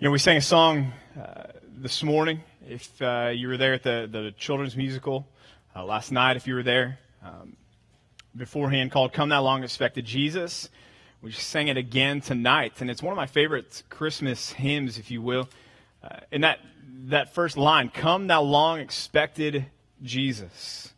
You know, we sang a song uh, this morning. If uh, you were there at the, the children's musical uh, last night, if you were there um, beforehand, called Come Thou Long Expected Jesus. We sang it again tonight, and it's one of my favorite Christmas hymns, if you will. Uh, in that, that first line, Come Thou Long Expected Jesus.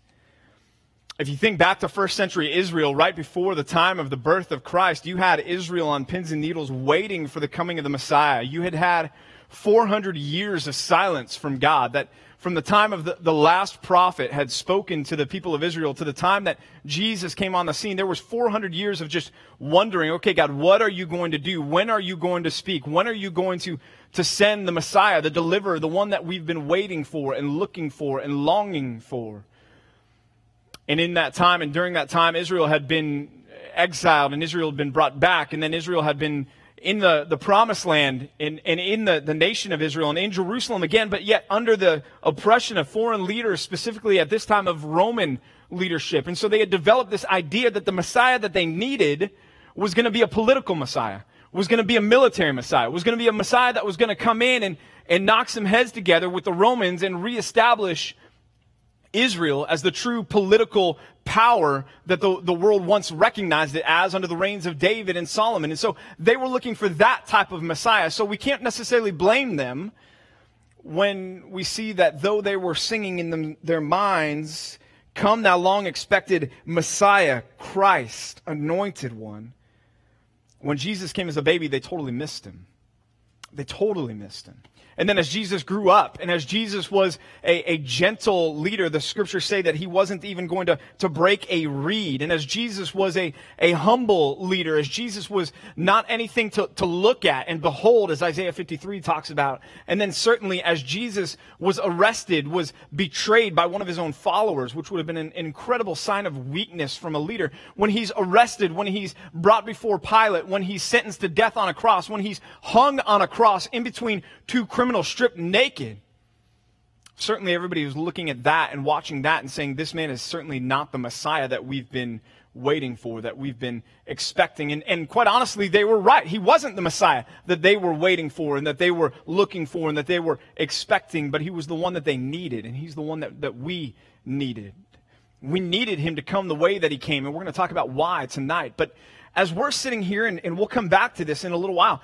If you think back to first century Israel, right before the time of the birth of Christ, you had Israel on pins and needles waiting for the coming of the Messiah. You had had 400 years of silence from God that from the time of the, the last prophet had spoken to the people of Israel to the time that Jesus came on the scene, there was 400 years of just wondering, okay, God, what are you going to do? When are you going to speak? When are you going to, to send the Messiah, the deliverer, the one that we've been waiting for and looking for and longing for? And in that time, and during that time, Israel had been exiled and Israel had been brought back, and then Israel had been in the, the promised land and, and in the, the nation of Israel and in Jerusalem again, but yet under the oppression of foreign leaders, specifically at this time of Roman leadership. And so they had developed this idea that the Messiah that they needed was going to be a political Messiah, was going to be a military Messiah, was going to be a Messiah that was going to come in and, and knock some heads together with the Romans and reestablish Israel as the true political power that the, the world once recognized it as under the reigns of David and Solomon. And so they were looking for that type of Messiah. So we can't necessarily blame them when we see that though they were singing in them, their minds, Come thou long expected Messiah, Christ, anointed one. When Jesus came as a baby, they totally missed him. They totally missed him. And then as Jesus grew up and as Jesus was a, a, gentle leader, the scriptures say that he wasn't even going to, to break a reed. And as Jesus was a, a humble leader, as Jesus was not anything to, to look at and behold, as Isaiah 53 talks about. And then certainly as Jesus was arrested, was betrayed by one of his own followers, which would have been an, an incredible sign of weakness from a leader. When he's arrested, when he's brought before Pilate, when he's sentenced to death on a cross, when he's hung on a cross in between two criminals, criminal stripped naked. Certainly, everybody was looking at that and watching that and saying, This man is certainly not the Messiah that we've been waiting for, that we've been expecting. And, and quite honestly, they were right. He wasn't the Messiah that they were waiting for and that they were looking for and that they were expecting, but he was the one that they needed, and he's the one that, that we needed. We needed him to come the way that he came, and we're going to talk about why tonight. But as we're sitting here, and, and we'll come back to this in a little while,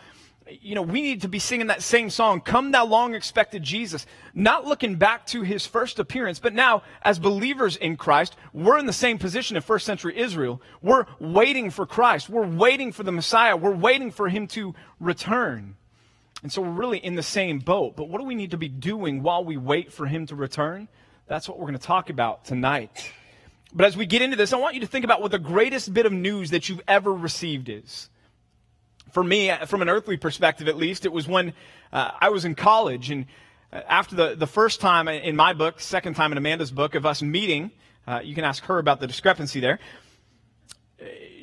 you know, we need to be singing that same song, Come Thou Long Expected Jesus, not looking back to his first appearance, but now, as believers in Christ, we're in the same position of first century Israel. We're waiting for Christ. We're waiting for the Messiah. We're waiting for him to return. And so we're really in the same boat. But what do we need to be doing while we wait for him to return? That's what we're going to talk about tonight. But as we get into this, I want you to think about what the greatest bit of news that you've ever received is for me, from an earthly perspective at least, it was when uh, I was in college. And uh, after the, the first time in my book, second time in Amanda's book of us meeting, uh, you can ask her about the discrepancy there.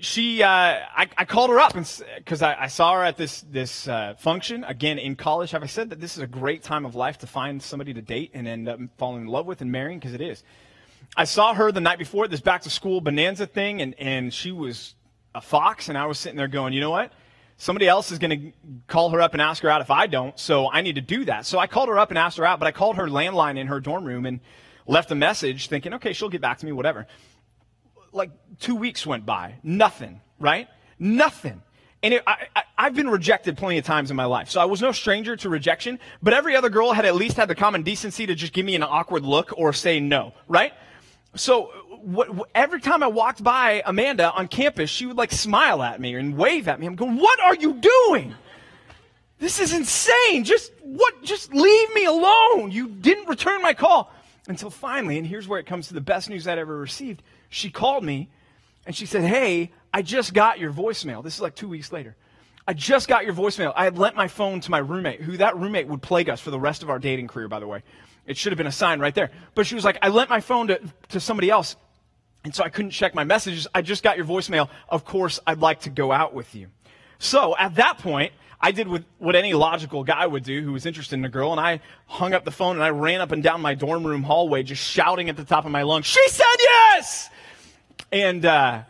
She, uh, I, I, called her up because I, I, saw her at this this uh, function again in college. Have I said that this is a great time of life to find somebody to date and end up falling in love with and marrying? Because it is. I saw her the night before this back to school bonanza thing, and, and she was a fox, and I was sitting there going, you know what? Somebody else is going to call her up and ask her out if I don't, so I need to do that. So I called her up and asked her out, but I called her landline in her dorm room and left a message thinking, okay, she'll get back to me, whatever. Like two weeks went by, nothing, right? Nothing. And it, I, have been rejected plenty of times in my life. So I was no stranger to rejection, but every other girl had at least had the common decency to just give me an awkward look or say no, right? So what, every time I walked by Amanda on campus, she would like smile at me and wave at me. I'm going, what are you doing? This is insane. Just what? Just leave me alone. You didn't return my call until finally, and here's where it comes to the best news I'd ever received. She called me and she said, Hey, I just got your voicemail. This is like two weeks later. I just got your voicemail. I had lent my phone to my roommate, who that roommate would plague us for the rest of our dating career, by the way. It should have been a sign right there. But she was like, I lent my phone to, to somebody else. And so I couldn't check my messages. I just got your voicemail. Of course, I'd like to go out with you. So at that point, I did what any logical guy would do who was interested in a girl, and I hung up the phone and I ran up and down my dorm room hallway just shouting at the top of my lungs, She said yes! And uh,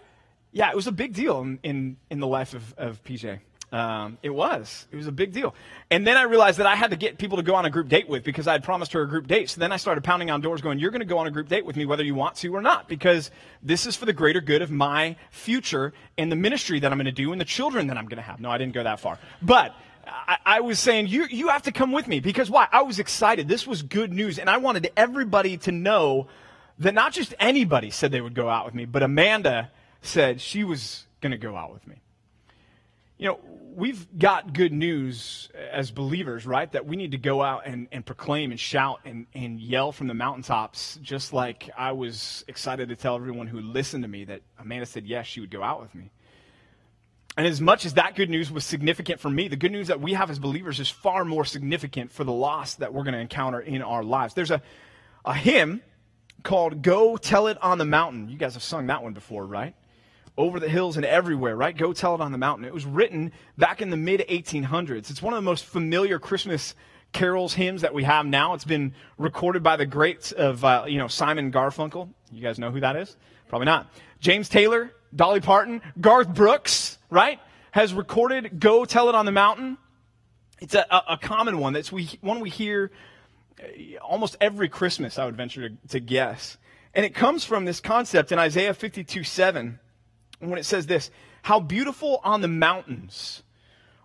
yeah, it was a big deal in, in, in the life of, of PJ. Um, it was. It was a big deal. And then I realized that I had to get people to go on a group date with because I had promised her a group date. So then I started pounding on doors going, You're going to go on a group date with me whether you want to or not because this is for the greater good of my future and the ministry that I'm going to do and the children that I'm going to have. No, I didn't go that far. But I, I, was saying, you, you have to come with me because why? I was excited. This was good news. And I wanted everybody to know that not just anybody said they would go out with me, but Amanda said she was going to go out with me. You know, we've got good news as believers, right? That we need to go out and, and proclaim and shout and, and yell from the mountaintops, just like I was excited to tell everyone who listened to me that Amanda said yes, she would go out with me. And as much as that good news was significant for me, the good news that we have as believers is far more significant for the loss that we're going to encounter in our lives. There's a, a hymn called Go Tell It on the Mountain. You guys have sung that one before, right? Over the hills and everywhere, right? Go tell it on the mountain. It was written back in the mid 1800s. It's one of the most familiar Christmas carols hymns that we have now. It's been recorded by the greats of, uh, you know, Simon Garfunkel. You guys know who that is? Probably not. James Taylor, Dolly Parton, Garth Brooks, right? Has recorded Go Tell It on the Mountain. It's a, a, a common one. That's we, one we hear uh, almost every Christmas, I would venture to, to guess. And it comes from this concept in Isaiah 52 7 when it says this How beautiful on the mountains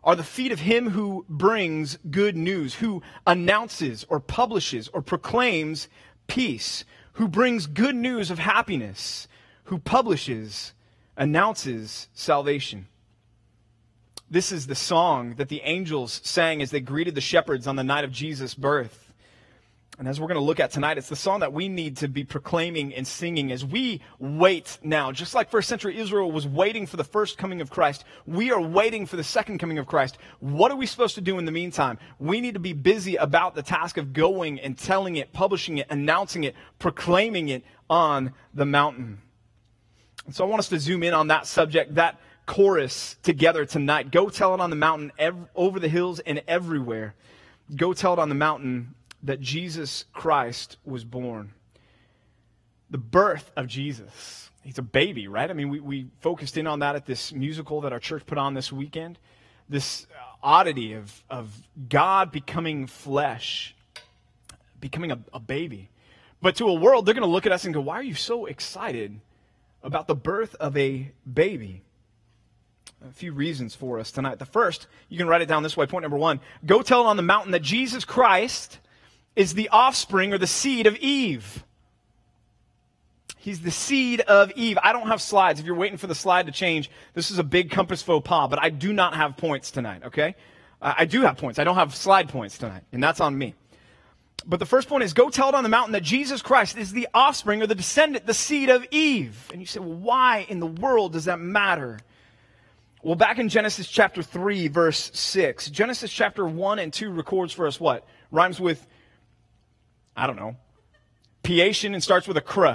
are the feet of him who brings good news, who announces or publishes or proclaims peace, who brings good news of happiness, who publishes, announces salvation. This is the song that the angels sang as they greeted the shepherds on the night of Jesus' birth. And as we're going to look at tonight, it's the song that we need to be proclaiming and singing as we wait now. Just like first century Israel was waiting for the first coming of Christ, we are waiting for the second coming of Christ. What are we supposed to do in the meantime? We need to be busy about the task of going and telling it, publishing it, announcing it, proclaiming it on the mountain. And so I want us to zoom in on that subject, that chorus together tonight. Go tell it on the mountain, ev- over the hills, and everywhere. Go tell it on the mountain that Jesus Christ was born. The birth of Jesus. He's a baby, right? I mean, we, we focused in on that at this musical that our church put on this weekend. This uh, oddity of, of God becoming flesh, becoming a, a baby. But to a world, they're going to look at us and go, Why are you so excited about the birth of a baby? a few reasons for us tonight. The first, you can write it down this way. Point number one go tell on the mountain that Jesus Christ is the offspring or the seed of Eve. He's the seed of Eve. I don't have slides. If you're waiting for the slide to change, this is a big compass faux pas, but I do not have points tonight, okay? I do have points. I don't have slide points tonight, and that's on me. But the first point is go tell it on the mountain that Jesus Christ is the offspring or the descendant, the seed of Eve. And you say, well, why in the world does that matter? Well, back in Genesis chapter 3, verse 6, Genesis chapter 1 and 2 records for us what? Rhymes with I don't know, Creation and starts with a cr.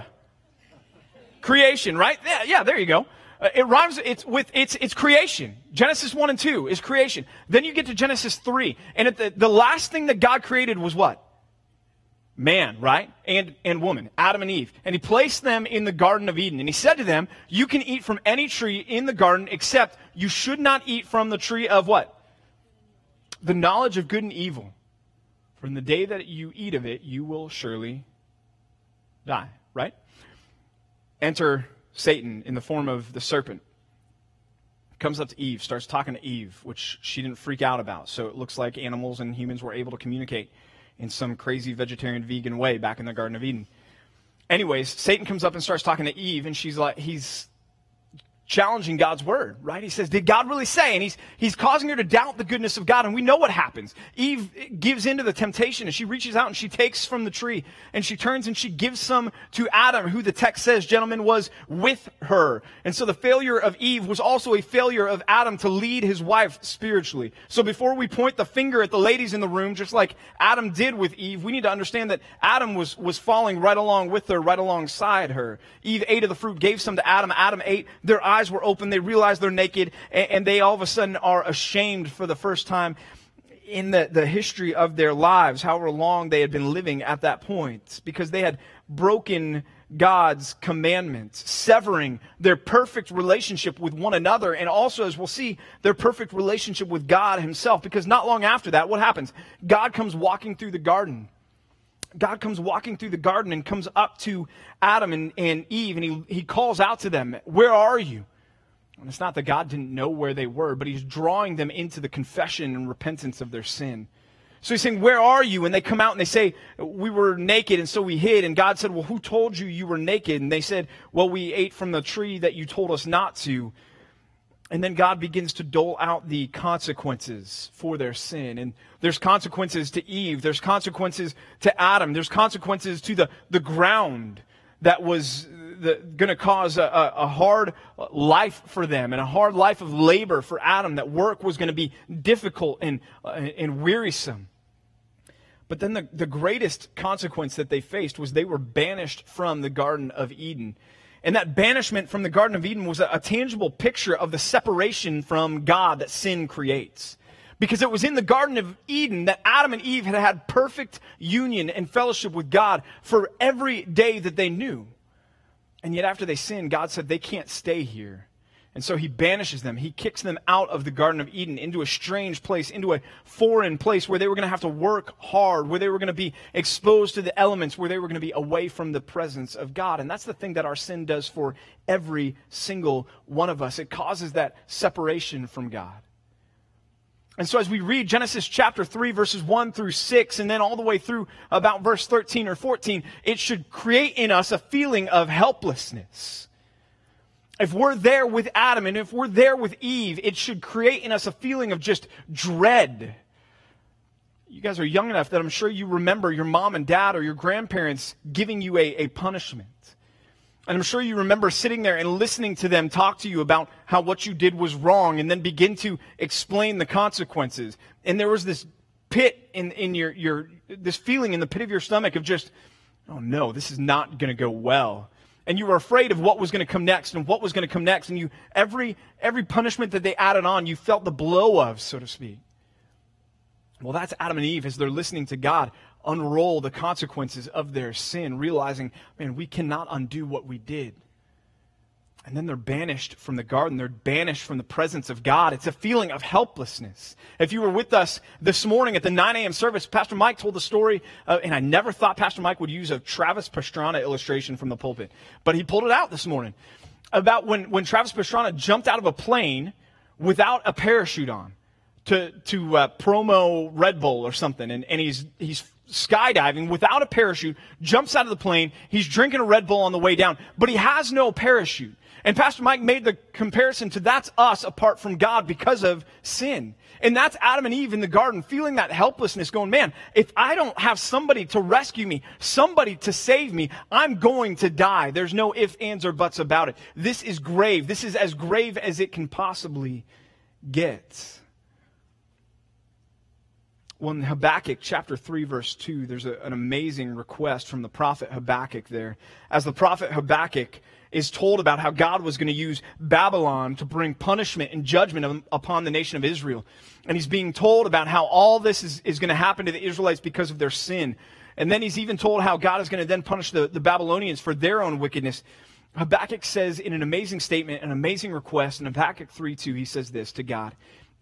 Creation, right? Yeah, yeah, there you go. Uh, it rhymes, it's with, it's, it's creation. Genesis 1 and 2 is creation. Then you get to Genesis 3, and the, the last thing that God created was what? Man, right? And, and woman, Adam and Eve. And he placed them in the Garden of Eden. And he said to them, You can eat from any tree in the garden, except you should not eat from the tree of what? The knowledge of good and evil. From the day that you eat of it, you will surely die, right? Enter Satan in the form of the serpent. Comes up to Eve, starts talking to Eve, which she didn't freak out about. So it looks like animals and humans were able to communicate in some crazy vegetarian vegan way back in the Garden of Eden. Anyways, Satan comes up and starts talking to Eve, and she's like, he's challenging God's word, right? He says, Did God really say? And he's, he's causing her to doubt the goodness of God. And we know what happens. Eve gives into the temptation and she reaches out and she takes from the tree and she turns and she gives some to Adam, who the text says, gentlemen, was with her. And so the failure of Eve was also a failure of Adam to lead his wife spiritually. So before we point the finger at the ladies in the room, just like Adam did with Eve, we need to understand that Adam was, was falling right along with her, right alongside her. Eve ate of the fruit, gave some to Adam. Adam ate. Their eyes were open. They realize they're naked, and, and they all of a sudden are ashamed for the first time in the, the history of their lives, however long they had been living at that point, because they had broken God's commandments, severing their perfect relationship with one another, and also, as we'll see, their perfect relationship with God Himself. Because not long after that, what happens? God comes walking through the garden. God comes walking through the garden and comes up to Adam and, and Eve, and he, he calls out to them, Where are you? And it's not that God didn't know where they were, but He's drawing them into the confession and repentance of their sin. So he's saying, Where are you? And they come out and they say, We were naked, and so we hid. And God said, Well, who told you you were naked? And they said, Well, we ate from the tree that you told us not to. And then God begins to dole out the consequences for their sin. And there's consequences to Eve, there's consequences to Adam, there's consequences to the, the ground that was going to cause a, a, hard life for them and a hard life of labor for Adam, that work was going to be difficult and, uh, and wearisome. But then the, the greatest consequence that they faced was they were banished from the Garden of Eden. And that banishment from the Garden of Eden was a, a tangible picture of the separation from God that sin creates. Because it was in the Garden of Eden that Adam and Eve had had perfect union and fellowship with God for every day that they knew. And yet, after they sin, God said they can't stay here. And so he banishes them. He kicks them out of the Garden of Eden into a strange place, into a foreign place where they were going to have to work hard, where they were going to be exposed to the elements, where they were going to be away from the presence of God. And that's the thing that our sin does for every single one of us. It causes that separation from God. And so as we read Genesis chapter 3 verses 1 through 6 and then all the way through about verse 13 or 14, it should create in us a feeling of helplessness if we're there with Adam and if we're there with Eve, it should create in us a feeling of just dread. You guys are young enough that I'm sure you remember your mom and dad or your grandparents giving you a, a punishment. And I'm sure you remember sitting there and listening to them talk to you about how what you did was wrong and then begin to explain the consequences. And there was this pit in, in your, your, this feeling in the pit of your stomach of just, oh no, this is not going to go well. And you were afraid of what was going to come next and what was going to come next. And you every every punishment that they added on you felt the blow of so to speak. Well that's adam and eve as they're listening to god unroll the consequences of their sin realizing man we cannot undo what we did and then they're banished from the garden. They're banished from the presence of God. It's a feeling of helplessness. If you were with us this morning at the 9 a.m. service, Pastor Mike told the story, uh, and I never thought Pastor Mike would use a Travis Pastrana illustration from the pulpit, but he pulled it out this morning about when, when Travis Pastrana jumped out of a plane without a parachute on to, to uh, promo Red Bull or something, and, and he's, he's skydiving without a parachute, jumps out of the plane, he's drinking a Red Bull on the way down, but he has no parachute. And Pastor Mike made the comparison to that's us apart from God because of sin. And that's Adam and Eve in the garden feeling that helplessness going, man, if I don't have somebody to rescue me, somebody to save me, I'm going to die. There's no ifs, ands, or buts about it. This is grave. This is as grave as it can possibly get. Well, in Habakkuk chapter 3, verse 2, there's a, an amazing request from the prophet Habakkuk there. As the prophet Habakkuk is told about how God was going to use Babylon to bring punishment and judgment upon the nation of Israel. And he's being told about how all this is, is going to happen to the Israelites because of their sin. And then he's even told how God is going to then punish the, the Babylonians for their own wickedness. Habakkuk says in an amazing statement, an amazing request, in Habakkuk 3 2, he says this to God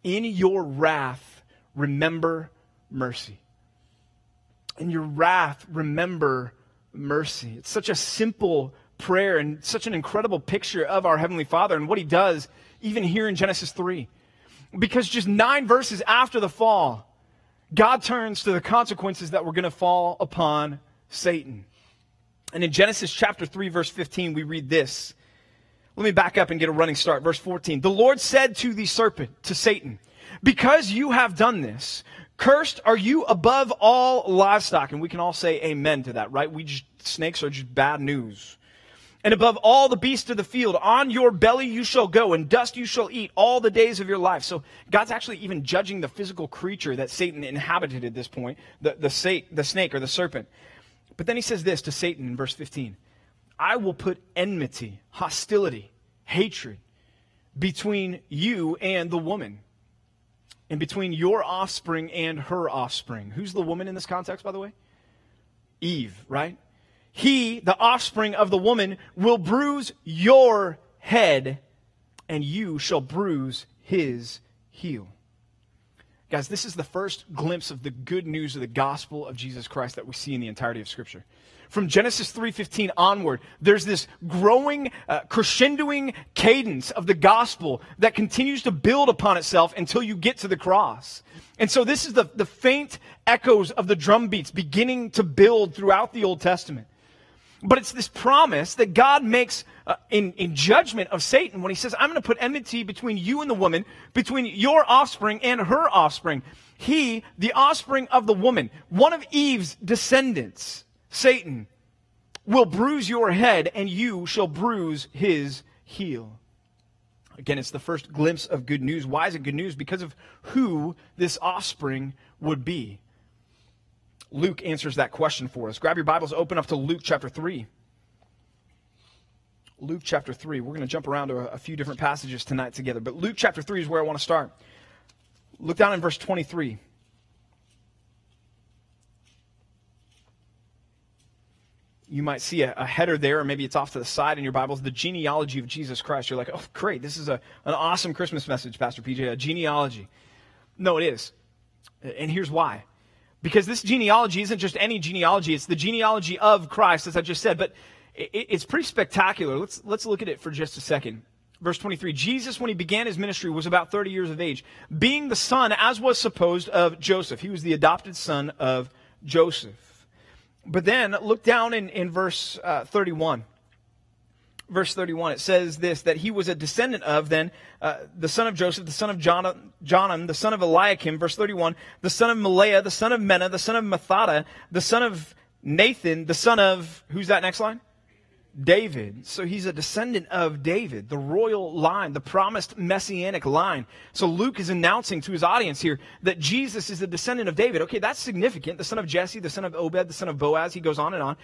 In your wrath, remember mercy. In your wrath, remember mercy. It's such a simple prayer and such an incredible picture of our Heavenly Father and what He does, even here in Genesis 3. Because just nine verses after the fall, God turns to the consequences that were going to fall upon Satan. And in Genesis chapter 3, verse 15, we read this. Let me back up and get a running start. Verse 14. The Lord said to the serpent, to Satan, Because you have done this, cursed are you above all livestock. And we can all say amen to that, right? We just, snakes are just bad news and above all the beasts of the field. On your belly you shall go, and dust you shall eat all the days of your life. So God's actually even judging the physical creature that Satan inhabited at this point, the, the, sa- the snake or the serpent. But then he says this to Satan in verse 15 I will put enmity, hostility, hatred between you and the woman, and between your offspring and her offspring. Who's the woman in this context, by the way? Eve, right? He, the offspring of the woman, will bruise your head, and you shall bruise his heel. Guys, this is the first glimpse of the good news of the gospel of Jesus Christ that we see in the entirety of Scripture. From Genesis 3:15 onward, there's this growing, uh, crescendoing cadence of the gospel that continues to build upon itself until you get to the cross. And so this is the, the faint echoes of the drum beats beginning to build throughout the Old Testament. But it's this promise that God makes uh, in, in judgment of Satan when he says, I'm going to put enmity between you and the woman, between your offspring and her offspring. He, the offspring of the woman, one of Eve's descendants, Satan, will bruise your head and you shall bruise his heel. Again, it's the first glimpse of good news. Why is it good news? Because of who this offspring would be. Luke answers that question for us. Grab your Bibles, open up to Luke chapter 3. Luke chapter 3. We're going to jump around to a, few different passages tonight together, but Luke chapter 3 is where I want to start. Look down in verse 23. You might see a, a header there, or maybe it's off to the side in your Bibles, the genealogy of Jesus Christ. You're like, oh, great, this is a, an awesome Christmas message, Pastor PJ, a genealogy. No, it is. And here's why because this genealogy isn't just any genealogy, it's the genealogy of Christ, as I just said. But it's pretty spectacular. Let's, let's look at it for just a second. Verse 23 Jesus, when he began his ministry, was about 30 years of age, being the son, as was supposed, of Joseph. He was the adopted son of Joseph. But then look down in, in verse uh, 31 verse 31, it says this that he was a descendant of then uh, the son of Joseph, the son of John, Jonam, the son of Eliakim, verse 31, the son of Melea, the son of Menna, the son of Mattatha, the son of Nathan, the son of, who's that next line? David. So he's a descendant of David, the royal line, the promised messianic line. So Luke is announcing to his audience here that Jesus is a descendant of David. Okay, that's significant. The son of Jesse, the son of Obed, the son of Boaz. He goes on and on.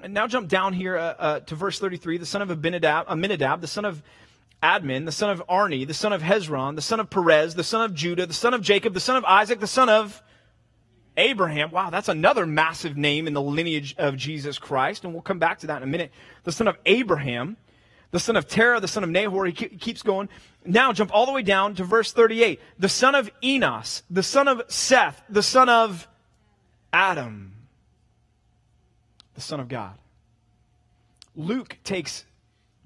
And now jump down here uh, uh, to verse 33. The son of Abinadab, Aminadab, the son of Admin, the son of Arni, the son of Hezron, the son of Perez, the son of Judah, the son of Jacob, the son of Isaac, the son of Abraham. Wow, that's another massive name in the lineage of Jesus Christ. And we'll come back to that in a minute. The son of Abraham, the son of Terah, the son of Nahor. He keeps going. Now jump all the way down to verse 38. The son of Enos, the son of Seth, the son of Adam the Son of God. Luke takes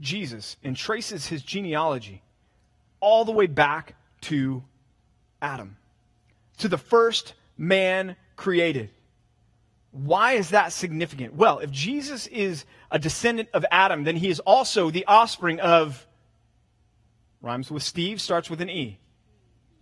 Jesus and traces his genealogy all the way back to Adam, to the first man created. Why is that significant? Well, if Jesus is a descendant of Adam, then he is also the offspring of, rhymes with Steve, starts with an E,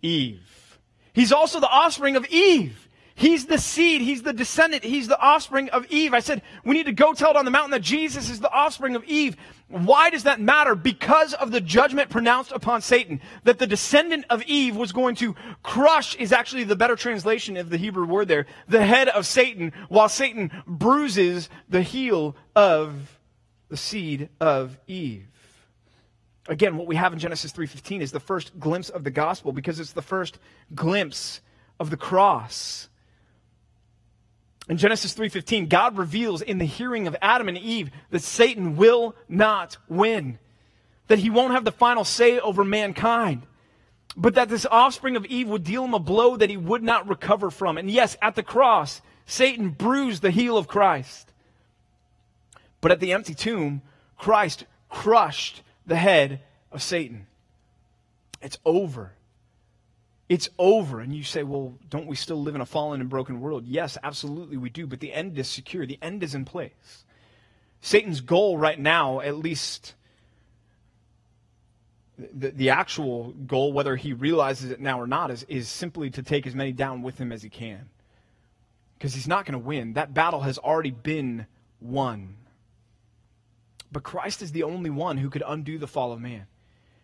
Eve. He's also the offspring of Eve. He's the seed. He's the descendant. He's the offspring of Eve. I said, we need to go tell it on the mountain that Jesus is the offspring of Eve. Why does that matter? Because of the judgment pronounced upon Satan. That the descendant of Eve was going to crush is actually the better translation of the Hebrew word there. The head of Satan, while Satan bruises the heel of the seed of Eve. Again, what we have in Genesis 3.15 is the first glimpse of the gospel because it's the first glimpse of the cross. In Genesis 3:15, God reveals in the hearing of Adam and Eve that Satan will not win. That he won't have the final say over mankind. But that this offspring of Eve would deal him a blow that he would not recover from. And yes, at the cross, Satan bruised the heel of Christ. But at the empty tomb, Christ crushed the head of Satan. It's over it's over. And you say, well, don't we still live in a fallen and broken world? Yes, absolutely we do, but the end is secure, the end is in place. Satan's goal right now, at least the, the actual goal, whether he realizes it now or not, is, is simply to take as many down with him as he can. Because he's not going to win. That battle has already been won. But Christ is the only one who could undo the fall of man.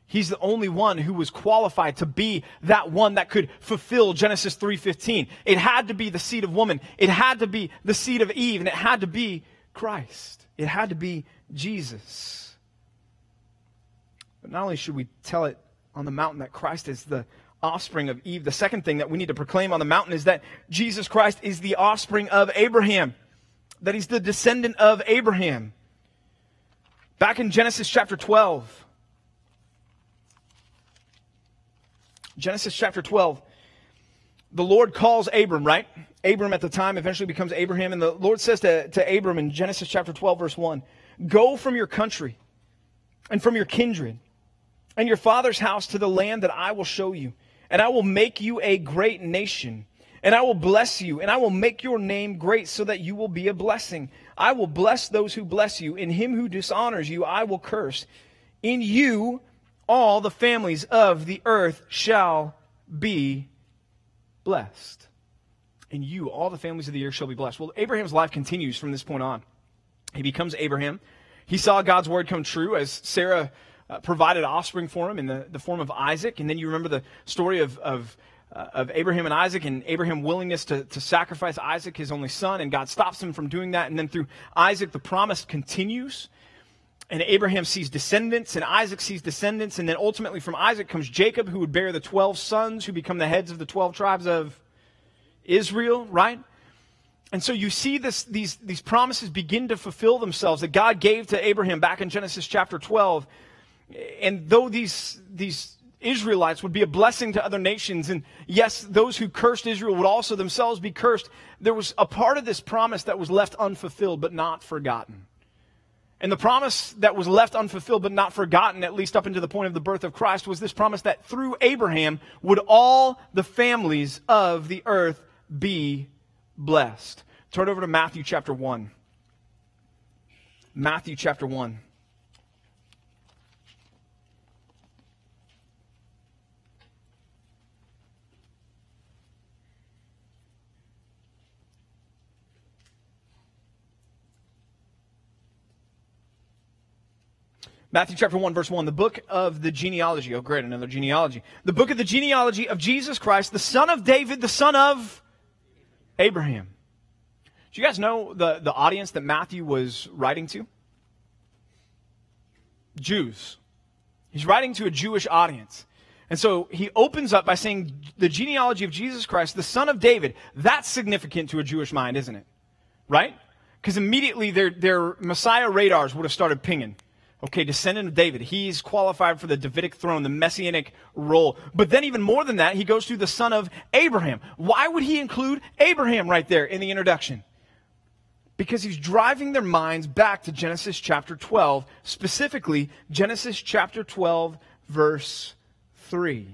He's the only one who was qualified to be that one that could fulfill Genesis 3:15. It had to be the seed of woman. It had to be the seed of Eve and it had to be Christ. It had to be Jesus. But not only should we tell it on the mountain that Christ is the offspring of Eve, the second thing that we need to proclaim on the mountain is that Jesus Christ is the offspring of Abraham. that he's the descendant of Abraham. Back in Genesis chapter 12. Genesis chapter 12. The Lord calls Abram, right? Abram at the time eventually becomes Abraham. And the Lord says to, to Abram in Genesis chapter 12, verse 1 Go from your country and from your kindred and your father's house to the land that I will show you. And I will make you a great nation. And I will bless you, and I will make your name great so that you will be a blessing. I will bless those who bless you. In him who dishonors you, I will curse. In you, all the families of the earth shall be blessed. And you, all the families of the earth shall be blessed. Well, Abraham's life continues from this point on. He becomes Abraham. He saw God's word come true as Sarah uh, provided offspring for him in the, the form of Isaac. And then you remember the story of, of, uh, of Abraham and Isaac and Abraham's willingness to, to sacrifice Isaac, his only son, and God stops him from doing that. And then through Isaac, the promise continues. And Abraham sees descendants, and Isaac sees descendants, and then ultimately from Isaac comes Jacob, who would bear the 12 sons who become the heads of the 12 tribes of Israel, right? And so you see this, these, these promises begin to fulfill themselves that God gave to Abraham back in Genesis chapter 12 and though these, these Israelites would be a blessing to other nations, and yes, those who cursed Israel would also themselves be cursed, there was a part of this promise that was left unfulfilled but not forgotten. And the promise that was left unfulfilled but not forgotten, at least up until the point of the birth of Christ, was this promise that through Abraham would all the families of the earth be blessed. Turn over to Matthew chapter 1. Matthew chapter 1. Matthew chapter 1, verse 1, the book of the genealogy. Oh, great, another genealogy. The book of the genealogy of Jesus Christ, the son of David, the son of Abraham. Do you guys know the, the audience that Matthew was writing to? Jews. He's writing to a Jewish audience. And so he opens up by saying the genealogy of Jesus Christ, the son of David. That's significant to a Jewish mind, isn't it? Right? Because immediately their, their Messiah radars would have started pinging. Okay, descendant of David. He's qualified for the Davidic throne, the messianic role. But then, even more than that, he goes through the son of Abraham. Why would he include Abraham right there in the introduction? Because he's driving their minds back to Genesis chapter 12, specifically Genesis chapter 12, verse 3.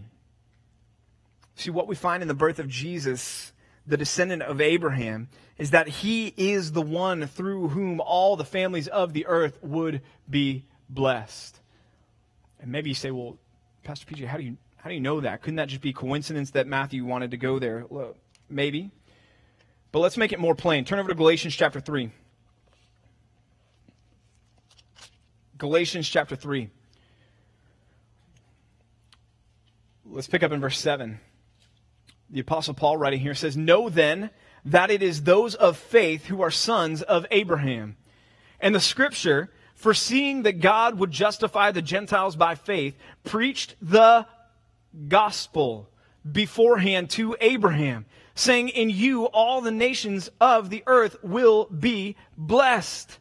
See, what we find in the birth of Jesus, the descendant of Abraham, is that he is the one through whom all the families of the earth would be blessed. And maybe you say, well, Pastor PJ, how do you how do you know that? Couldn't that just be coincidence that Matthew wanted to go there? Well, maybe. But let's make it more plain. Turn over to Galatians chapter 3. Galatians chapter 3. Let's pick up in verse 7. The Apostle Paul, writing here, says, Know then that it is those of faith who are sons of Abraham. And the scripture foreseeing that God would justify the Gentiles by faith, preached the gospel beforehand to Abraham, saying, In you all the nations of the earth will be blessed.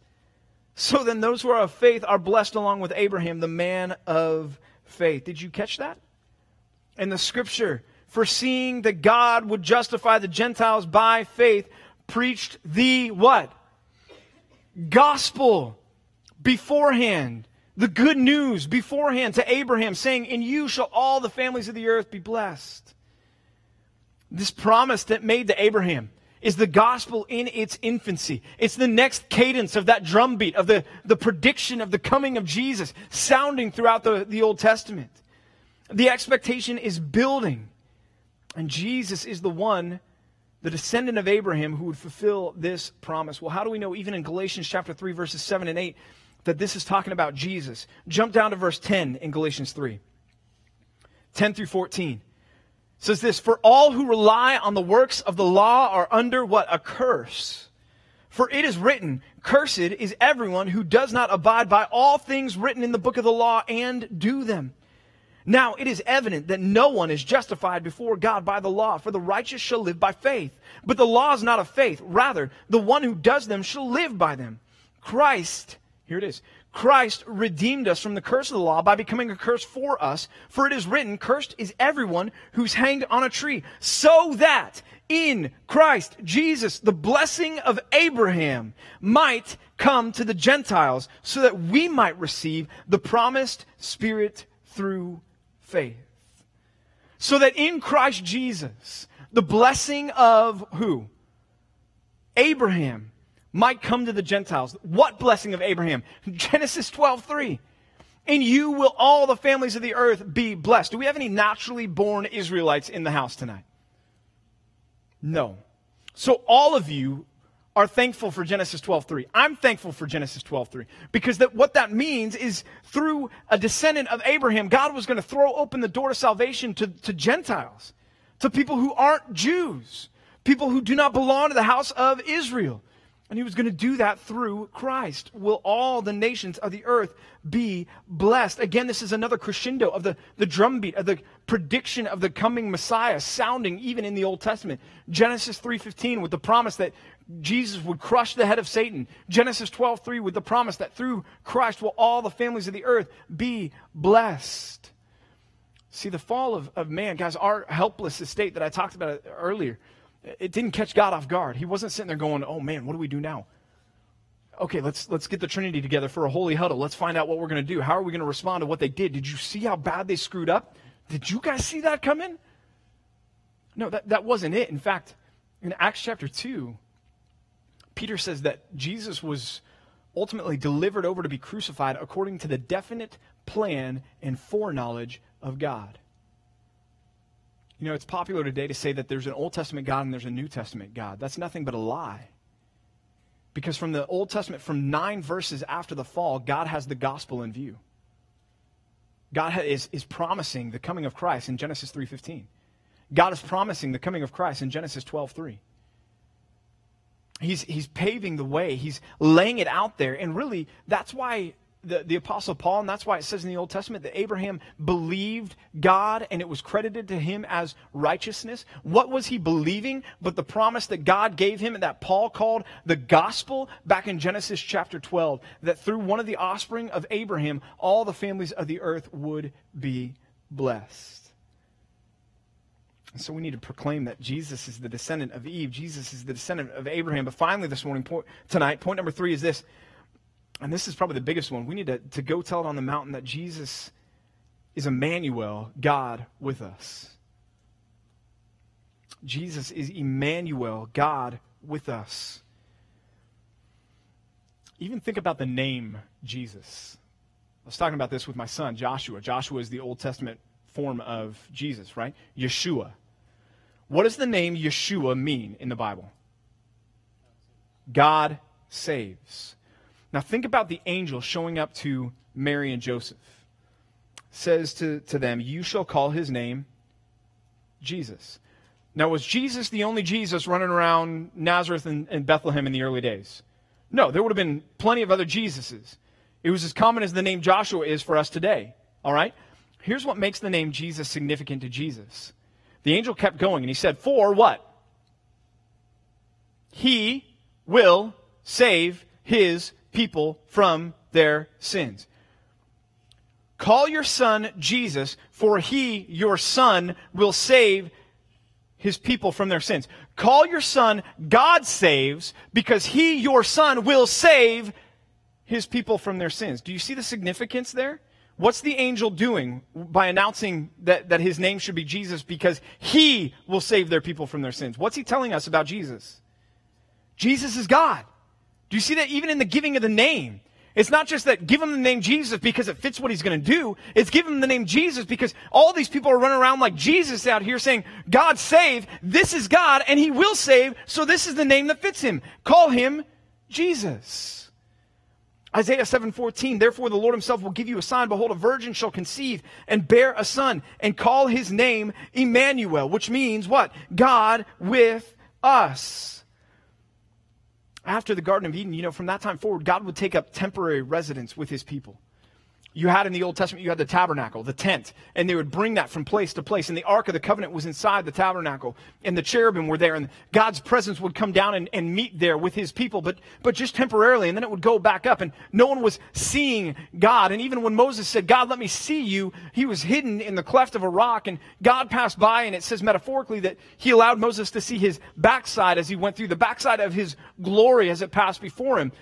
So then, those who are of faith are blessed along with Abraham, the man of faith. Did you catch that? In the scripture, foreseeing that God would justify the Gentiles by faith, preached the what? Gospel beforehand, the good news beforehand to Abraham, saying, In you shall all the families of the earth be blessed. This promise that made to Abraham is the gospel in its infancy. It's the next cadence of that drumbeat, of the, the prediction of the coming of Jesus, sounding throughout the, the Old Testament. The expectation is building. And Jesus is the one, the descendant of Abraham, who would fulfill this promise. Well, how do we know, even in Galatians chapter 3, verses 7 and 8, that this is talking about Jesus. Jump down to verse 10 in Galatians 3. 10 through 14. It says this, For all who rely on the works of the law are under what? A curse. For it is written, Cursed is everyone who does not abide by all things written in the book of the law and do them. Now it is evident that no one is justified before God by the law, for the righteous shall live by faith. But the law is not of faith. Rather, the one who does them shall live by them. Christ, here it is, Christ redeemed us from the curse of the law by becoming a curse for us. For it is written, Cursed is everyone who's hanged on a tree, so that in Christ Jesus the blessing of Abraham might come to the Gentiles, so that we might receive the promised Spirit through faith. So that in Christ Jesus, the blessing of who? Abraham might come to the Gentiles. What blessing of Abraham? Genesis 12, 3. In you will all the families of the earth be blessed. Do we have any naturally born Israelites in the house tonight? No. So all of you are thankful for Genesis 12:3. I'm thankful for Genesis 12:3 because that what that means is through a descendant of Abraham, God was going to throw open the door to salvation to, to Gentiles, to people who aren't Jews, people who do not belong to the house of Israel. And he was going to do that through Christ. Will all the nations of the earth be blessed? Again, this is another crescendo of the, the drumbeat, of the prediction of the coming Messiah sounding even in the Old Testament. Genesis 3.15 with the promise that Jesus would crush the head of Satan. Genesis 12.3 with the promise that through Christ will all the families of the earth be blessed. See, the fall of, of man, guys, our helpless estate that I talked about earlier, it didn't catch God off guard. He wasn't sitting there going, "Oh man, what do we do now?" Okay, let's let's get the Trinity together for a holy huddle. Let's find out what we're going to do. How are we going to respond to what they did? Did you see how bad they screwed up? Did you guys see that coming? No, that, that wasn't it. In fact, in Acts chapter 2, Peter says that Jesus was ultimately delivered over to be crucified according to the definite plan and foreknowledge of God. You know, it's popular today to say that there's an Old Testament God and there's a New Testament God. That's nothing but a lie. Because from the Old Testament, from nine verses after the fall, God has the gospel in view. God is, is promising the coming of Christ in Genesis 3.15. God is promising the coming of Christ in Genesis 12.3. He's, he's paving the way. He's laying it out there. And really, that's why the, the Apostle Paul, and that's why it says in the Old Testament that Abraham believed God and it was credited to him as righteousness. What was he believing but the promise that God gave him and that Paul called the gospel back in Genesis chapter 12? That through one of the offspring of Abraham, all the families of the earth would be blessed. so we need to proclaim that Jesus is the descendant of Eve, Jesus is the descendant of Abraham. But finally, this morning, point, tonight, point number three is this and this is probably the biggest one. We need to, to go tell it on the mountain that Jesus is Emmanuel, God with us. Jesus is Emmanuel, God with us. Even think about the name Jesus. I was talking about this with my son, Joshua. Joshua is the Old Testament form of Jesus, right? Yeshua. What does the name Yeshua mean in the Bible? God saves. Now think about the angel showing up to Mary and Joseph. Says to, to them, You shall call his name Jesus. Now, was Jesus the only Jesus running around Nazareth and, and Bethlehem in the early days? No, there would have been plenty of other Jesuses. It was as common as the name Joshua is for us today. All right? Here's what makes the name Jesus significant to Jesus. The angel kept going and he said, For what? He will save his people from their sins. Call your son Jesus, for he, your son, will save his people from their sins. Call your son God saves, because he, your son, will save his people from their sins. Do you see the significance there? What's the angel doing by announcing that, that his name should be Jesus because he will save their people from their sins? What's he telling us about Jesus? Jesus is God. Do you see that even in the giving of the name? It's not just that give him the name Jesus because it fits what he's going to do. It's give him the name Jesus because all these people are running around like Jesus out here saying, God save, this is God, and he will save, so this is the name that fits him. Call him Jesus. Isaiah 7:14 Therefore the Lord himself will give you a sign behold a virgin shall conceive and bear a son and call his name Emmanuel which means what God with us after the Garden of Eden, you know, from that time forward, God would take up temporary residence with his people. You had in the Old Testament, you had the tabernacle, the tent, and they would bring that from place to place. And the Ark of the Covenant was inside the tabernacle, and the cherubim were there, and God's presence would come down and, and meet there with his people, but, but just temporarily, and then it would go back up, and no one was seeing God. And even when Moses said, God, let me see you, he was hidden in the cleft of a rock, and God passed by, and it says metaphorically that he allowed Moses to see his backside as he went through the backside of his glory as it passed before him.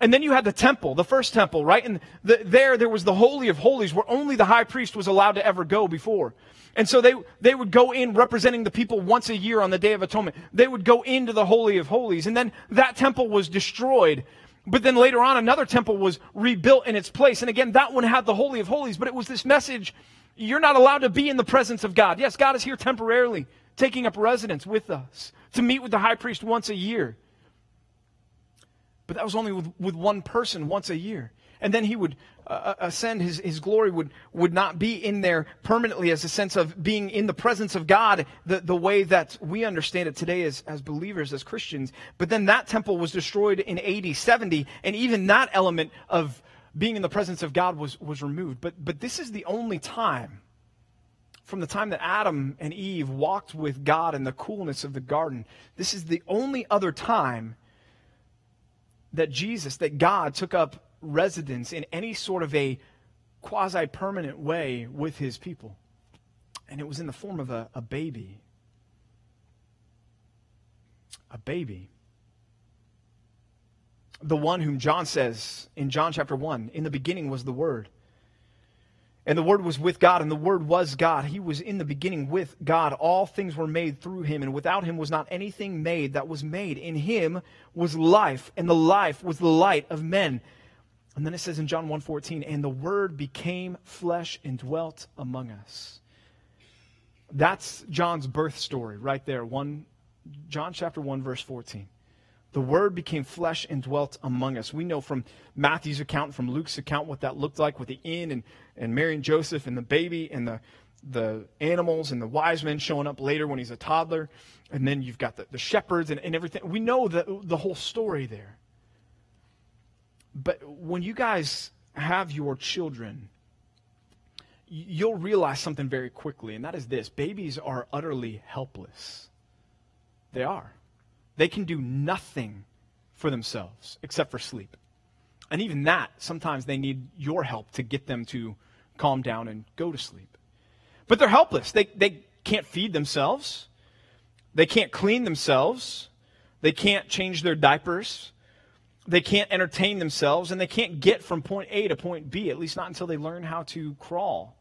And then you had the temple, the first temple, right? And the, there, there was the Holy of Holies where only the high priest was allowed to ever go before. And so they, they would go in representing the people once a year on the Day of Atonement. They would go into the Holy of Holies. And then that temple was destroyed. But then later on, another temple was rebuilt in its place. And again, that one had the Holy of Holies, but it was this message you're not allowed to be in the presence of God. Yes, God is here temporarily, taking up residence with us to meet with the high priest once a year. But that was only with, with one person once a year. And then he would uh, uh, ascend, his, his glory would, would not be in there permanently as a sense of being in the presence of God the, the way that we understand it today as, as believers, as Christians. But then that temple was destroyed in AD 70, and even that element of being in the presence of God was, was removed. But, but this is the only time, from the time that Adam and Eve walked with God in the coolness of the garden, this is the only other time that Jesus, that God took up residence in any sort of a quasi permanent way with his people. And it was in the form of a, a baby. A baby. The one whom John says in John chapter 1 in the beginning was the Word and the Word was with God, and the Word was God. He was in the beginning with God. All things were made through him, and without him was not anything made that was made. In him was life, and the life was the light of men. And then it says in John 1:14, and the Word became flesh and dwelt among us. That's John's birth story right there. One, John chapter 1, verse 14. The Word became flesh and dwelt among us. We know from Matthew's account, from Luke's account, what that looked like with the inn and, and Mary and Joseph and the baby and the, the animals and the wise men showing up later when he's a toddler. And then you've got the, the shepherds and, and everything. We know the, the whole story there. But when you guys have your children, you'll realize something very quickly, and that is this babies are utterly helpless. They are. They can do nothing for themselves except for sleep. And even that, sometimes they need your help to get them to calm down and go to sleep. But they're helpless. They, they can't feed themselves, they can't clean themselves, they can't change their diapers, they can't entertain themselves, and they can't get from point A to point B, at least not until they learn how to crawl.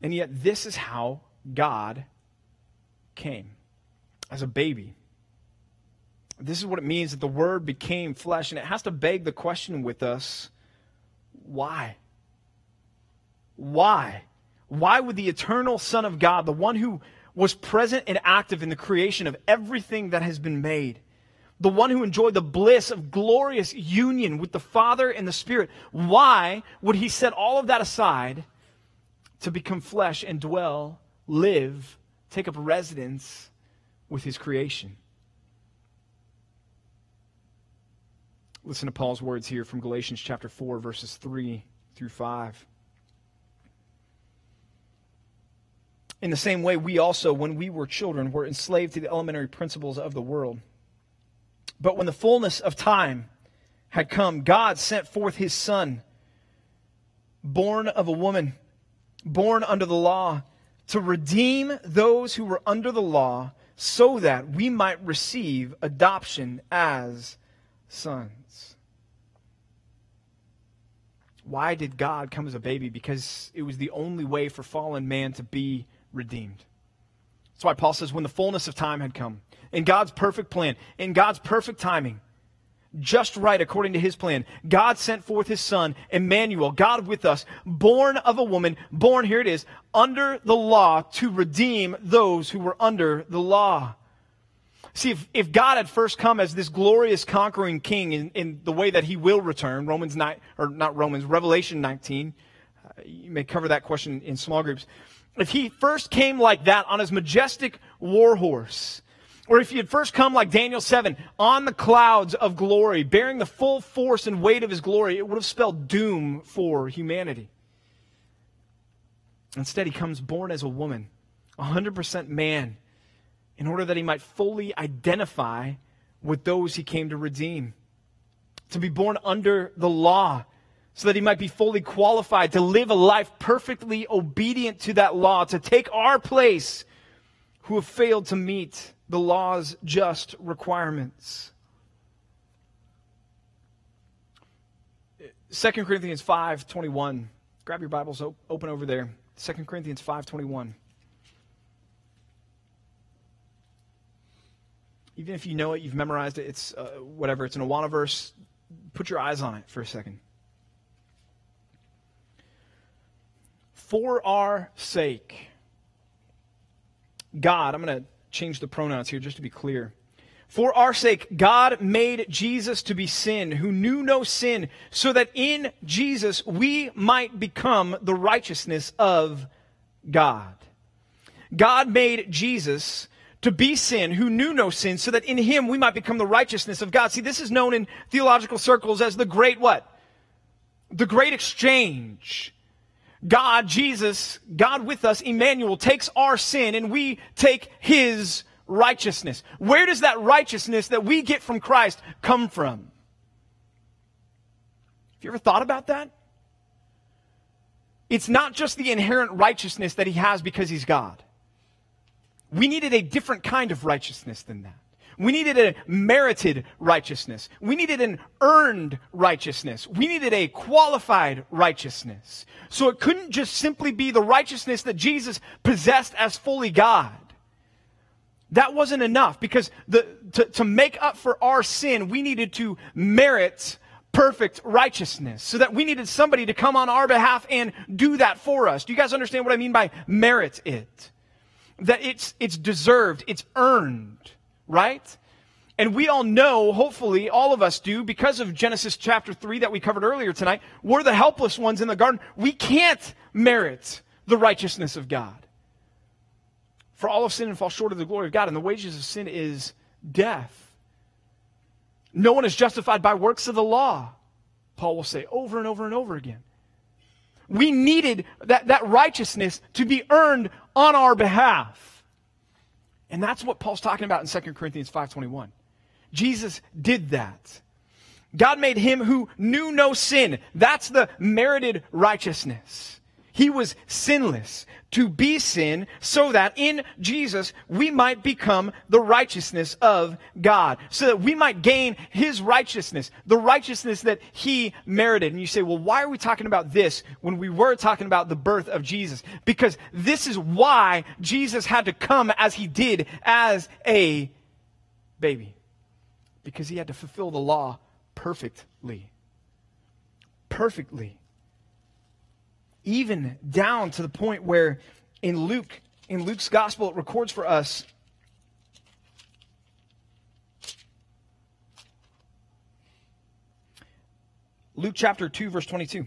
And yet, this is how God came as a baby. This is what it means that the Word became flesh, and it has to beg the question with us why? Why? Why would the eternal Son of God, the one who was present and active in the creation of everything that has been made, the one who enjoyed the bliss of glorious union with the Father and the Spirit, why would he set all of that aside to become flesh and dwell, live, take up residence with his creation. Listen to Paul's words here from Galatians chapter 4, verses 3 through 5. In the same way, we also, when we were children, were enslaved to the elementary principles of the world. But when the fullness of time had come, God sent forth his Son, born of a woman, born under the law, to redeem those who were under the law so that we might receive adoption as sons. Why did God come as a baby? Because it was the only way for fallen man to be redeemed. That's why Paul says, when the fullness of time had come, in God's perfect plan, in God's perfect timing, just right according to his plan. God sent forth his son, Emmanuel, God with us, born of a woman, born, here it is, under the law to redeem those who were under the law. See, if, if God had first come as this glorious conquering king in, in the way that he will return, Romans 9, or not Romans, Revelation 19, uh, you may cover that question in small groups. If he first came like that on his majestic war horse, Or if he had first come like Daniel 7 on the clouds of glory, bearing the full force and weight of his glory, it would have spelled doom for humanity. Instead, he comes born as a woman, 100% man, in order that he might fully identify with those he came to redeem. To be born under the law, so that he might be fully qualified to live a life perfectly obedient to that law, to take our place who have failed to meet the law's just requirements. 2 Corinthians 5:21. Grab your Bibles open over there. 2 Corinthians 5:21. Even if you know it, you've memorized it, it's uh, whatever, it's an Awana verse, put your eyes on it for a second. For our sake, God, I'm going to change the pronouns here just to be clear. For our sake, God made Jesus to be sin, who knew no sin, so that in Jesus we might become the righteousness of God. God made Jesus to be sin, who knew no sin, so that in him we might become the righteousness of God. See, this is known in theological circles as the great what? The great exchange. God, Jesus, God with us, Emmanuel, takes our sin and we take his righteousness. Where does that righteousness that we get from Christ come from? Have you ever thought about that? It's not just the inherent righteousness that he has because he's God. We needed a different kind of righteousness than that. We needed a merited righteousness. We needed an earned righteousness. We needed a qualified righteousness. So it couldn't just simply be the righteousness that Jesus possessed as fully God. That wasn't enough because the, to, to make up for our sin, we needed to merit perfect righteousness. So that we needed somebody to come on our behalf and do that for us. Do you guys understand what I mean by merit it? That it's, it's deserved, it's earned right? And we all know, hopefully, all of us do, because of Genesis chapter 3 that we covered earlier tonight, we're the helpless ones in the garden. We can't merit the righteousness of God. For all of sin and fall short of the glory of God, and the wages of sin is death. No one is justified by works of the law, Paul will say over and over and over again. We needed that, that righteousness to be earned on our behalf. And that's what Paul's talking about in 2 Corinthians 5:21. Jesus did that. God made him who knew no sin. That's the merited righteousness. He was sinless to be sin so that in Jesus we might become the righteousness of God. So that we might gain his righteousness, the righteousness that he merited. And you say, well, why are we talking about this when we were talking about the birth of Jesus? Because this is why Jesus had to come as he did as a baby. Because he had to fulfill the law perfectly. Perfectly even down to the point where in Luke, in Luke's gospel, it records for us Luke chapter 2, verse 22.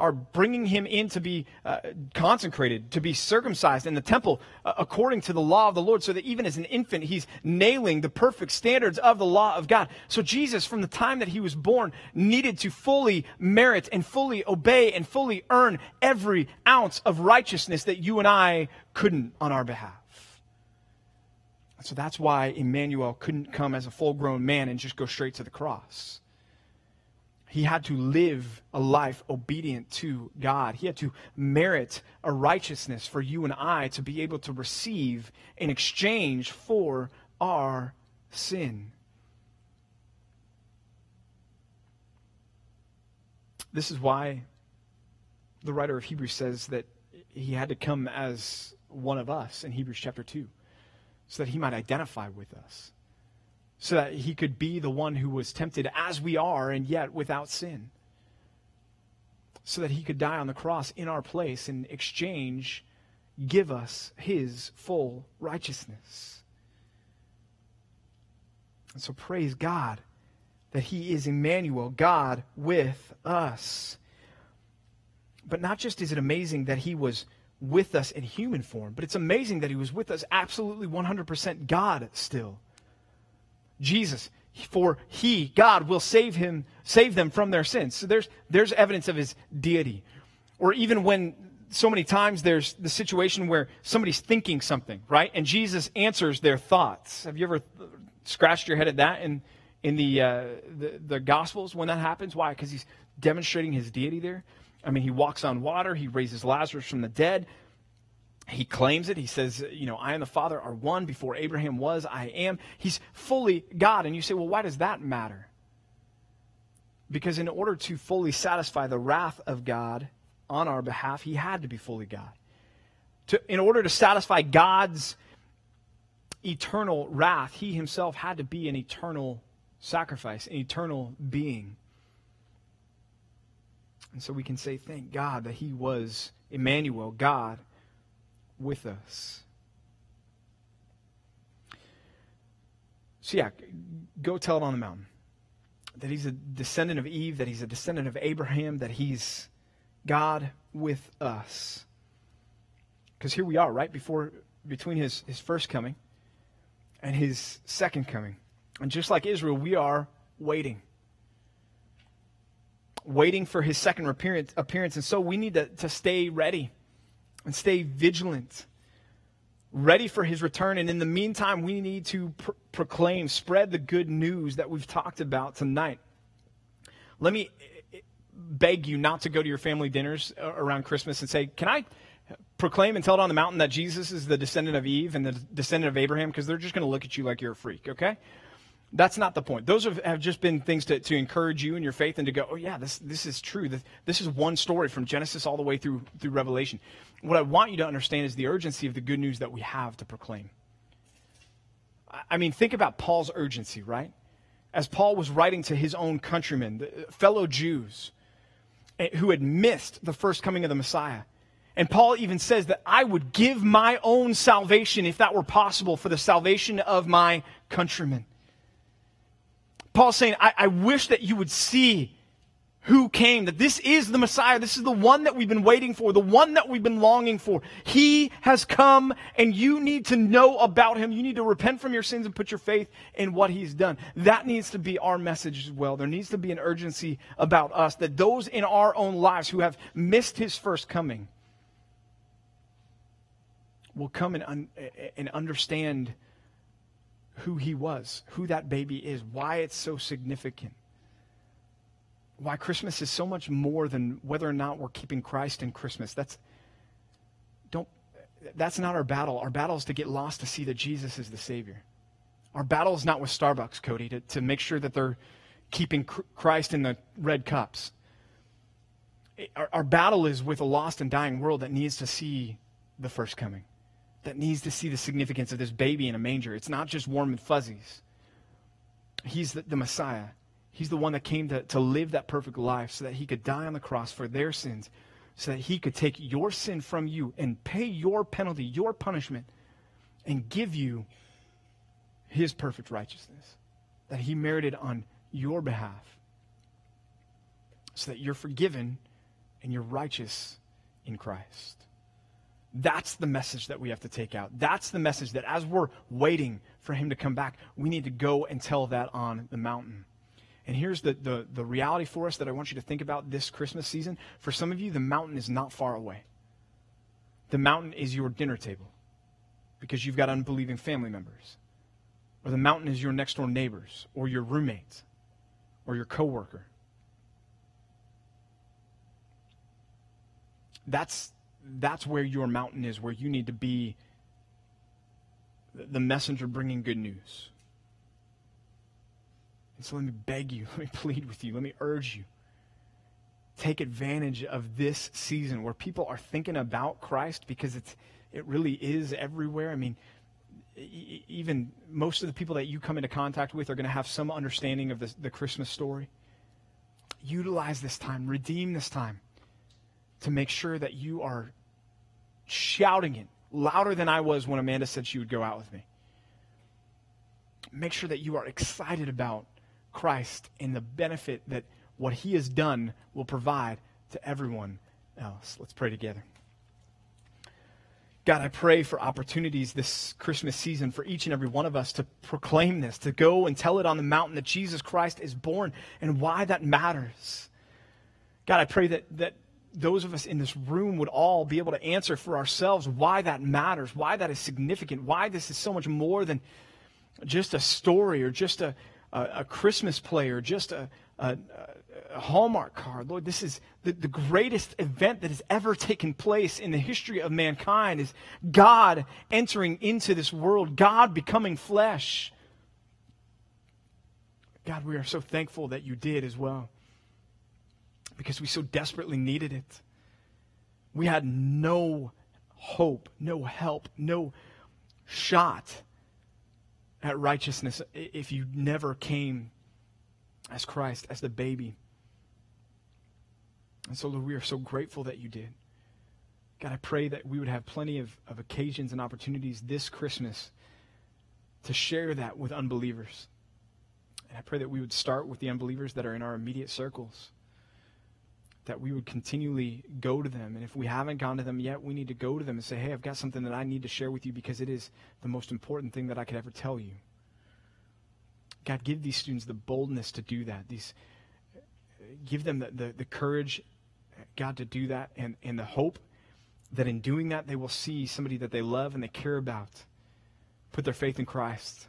are bringing him in to be uh, consecrated, to be circumcised in the temple uh, according to the law of the Lord, so that even as an infant, he's nailing the perfect standards of the law of God. So Jesus, from the time that he was born, needed to fully merit and fully obey and fully earn every ounce of righteousness that you and I couldn't on our behalf. So that's why Emmanuel couldn't come as a full grown man and just go straight to the cross. He had to live a life obedient to God. He had to merit a righteousness for you and I to be able to receive in exchange for our sin. This is why the writer of Hebrews says that he had to come as one of us in Hebrews chapter 2 so that he might identify with us so that he could be the one who was tempted as we are and yet without sin. so that he could die on the cross in our place in exchange give us his full righteousness. And so praise God that he is Emmanuel, God with us. But not just is it amazing that he was with us in human form, but it's amazing that he was with us absolutely 100% God still. Jesus, for he, God, will save him, save them from their sins. So there's, there's evidence of his deity. Or even when so many times there's the situation where somebody's thinking something, right? And Jesus answers their thoughts. Have you ever scratched your head at that in, in the, uh, the, the Gospels when that happens? Why? Because he's demonstrating his deity there. I mean, he walks on water, he raises Lazarus from the dead. He claims it. He says, you know, I and the Father are one. Before Abraham was, I am. He's fully God. And you say, well, why does that matter? Because in order to fully satisfy the wrath of God on our behalf, he had to be fully God. To, in order to satisfy God's eternal wrath, he himself had to be an eternal sacrifice, an eternal being. And so we can say, thank God that he was Emmanuel, God with us. So, yeah, go tell it on the mountain that he's a descendant of Eve, that he's a descendant of Abraham, that he's God with us. Because here we are, right before, between his, his first coming and his second coming. And just like Israel, we are waiting waiting for his second appearance. And so we need to, to stay ready and stay vigilant, ready for his return. And in the meantime, we need to pr- proclaim, spread the good news that we've talked about tonight. Let me eh, beg you not to go to your family dinners uh, around Christmas and say, Can I proclaim and tell it on the mountain that Jesus is the descendant of Eve and the descendant of Abraham? Because they're just going to look at you like you're a freak, okay? That's not the point. Those have, have just been things to, to encourage you in your faith and to go, oh, yeah, this, this is true. This, this is one story from Genesis all the way through, through Revelation. What I want you to understand is the urgency of the good news that we have to proclaim. I mean, think about Paul's urgency, right? As Paul was writing to his own countrymen, fellow Jews, eh, who had missed the first coming of the Messiah. And Paul even says that I would give my own salvation, if that were possible, for the salvation of my countrymen. Paul's saying, I, I wish that you would see who came, that this is the Messiah. This is the one that we've been waiting for, the one that we've been longing for. He has come, and you need to know about him. You need to repent from your sins and put your faith in what he's done. That needs to be our message as well. There needs to be an urgency about us that those in our own lives who have missed his first coming will come and, un- and understand who he was, who that baby is, why it's so significant. Why Christmas is so much more than whether or not we're keeping Christ in Christmas. That's don't that's not our battle. Our battle is to get lost to see that Jesus is the Savior. Our battle is not with Starbucks, Cody, to, to make sure that they're keeping Christ in the red cups. Our, our battle is with a lost and dying world that needs to see the first coming that needs to see the significance of this baby in a manger. It's not just warm and fuzzies. He's the, the, Messiah. He's the one that came to, to live that perfect life so that he could die on the cross for their sins, so that he could take your sin from you and pay your penalty, your punishment, and give you his perfect righteousness that he merited on your behalf, so that you're forgiven and you're righteous in Christ. That's the message that we have to take out. That's the message that as we're waiting for him to come back, we need to go and tell that on the mountain. And here's the, the, the reality for us that I want you to think about this Christmas season. For some of you, the mountain is not far away. The mountain is your dinner table because you've got unbelieving family members. Or the mountain is your next door neighbors or your roommates or your coworker. That's that's where your mountain is, where you need to be the messenger bringing good news. And so let me beg you, let me plead with you, let me urge you. Take advantage of this season where people are thinking about Christ because it's, it really is everywhere. I mean, even most of the people that you come into contact with are going to have some understanding of the, the Christmas story. Utilize this time, redeem this time to make sure that you are shouting it louder than I was when Amanda said she would go out with me. Make sure that you are excited about Christ and the benefit that what he has done will provide to everyone else. Let's pray together. God, I pray for opportunities this Christmas season for each and every one of us to proclaim this, to go and tell it on the mountain that Jesus Christ is born and why that matters. God, I pray that, that those of us in this room would all be able to answer for ourselves why that matters, why that is significant, why this is so much more than just a story or just a, a, a Christmas play or just a, a, a Hallmark card. Lord, this is the, the greatest event that has ever taken place in the history of mankind is God entering into this world, God becoming flesh. God, we are so thankful that you did as well because we so desperately needed it. We had no hope, no help, no shot at righteousness if you never came as Christ, as the baby. And so, Lord, we are so grateful that you did. God, I pray that we would have plenty of, of occasions and opportunities this Christmas to share that with unbelievers. And I pray that we would start with the unbelievers that are in our immediate circles that we would continually go to them. And if we haven't gone to them yet, we need to go to them and say, hey, I've got something that I need to share with you because it is the most important thing that I could ever tell you. God, give these students the boldness to do that. These, give them the, the, the courage, God, to do that and, and the hope that in doing that they will see somebody that they love and they care about put their faith in Christ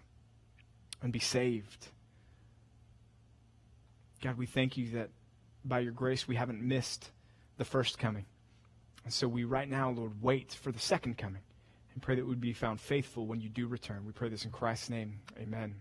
and be saved. God, we thank you that by your grace, we haven't missed the first coming. And so we right now, Lord, wait for the second coming and pray that we would be found faithful when you do return. We pray this in Christ's name. Amen.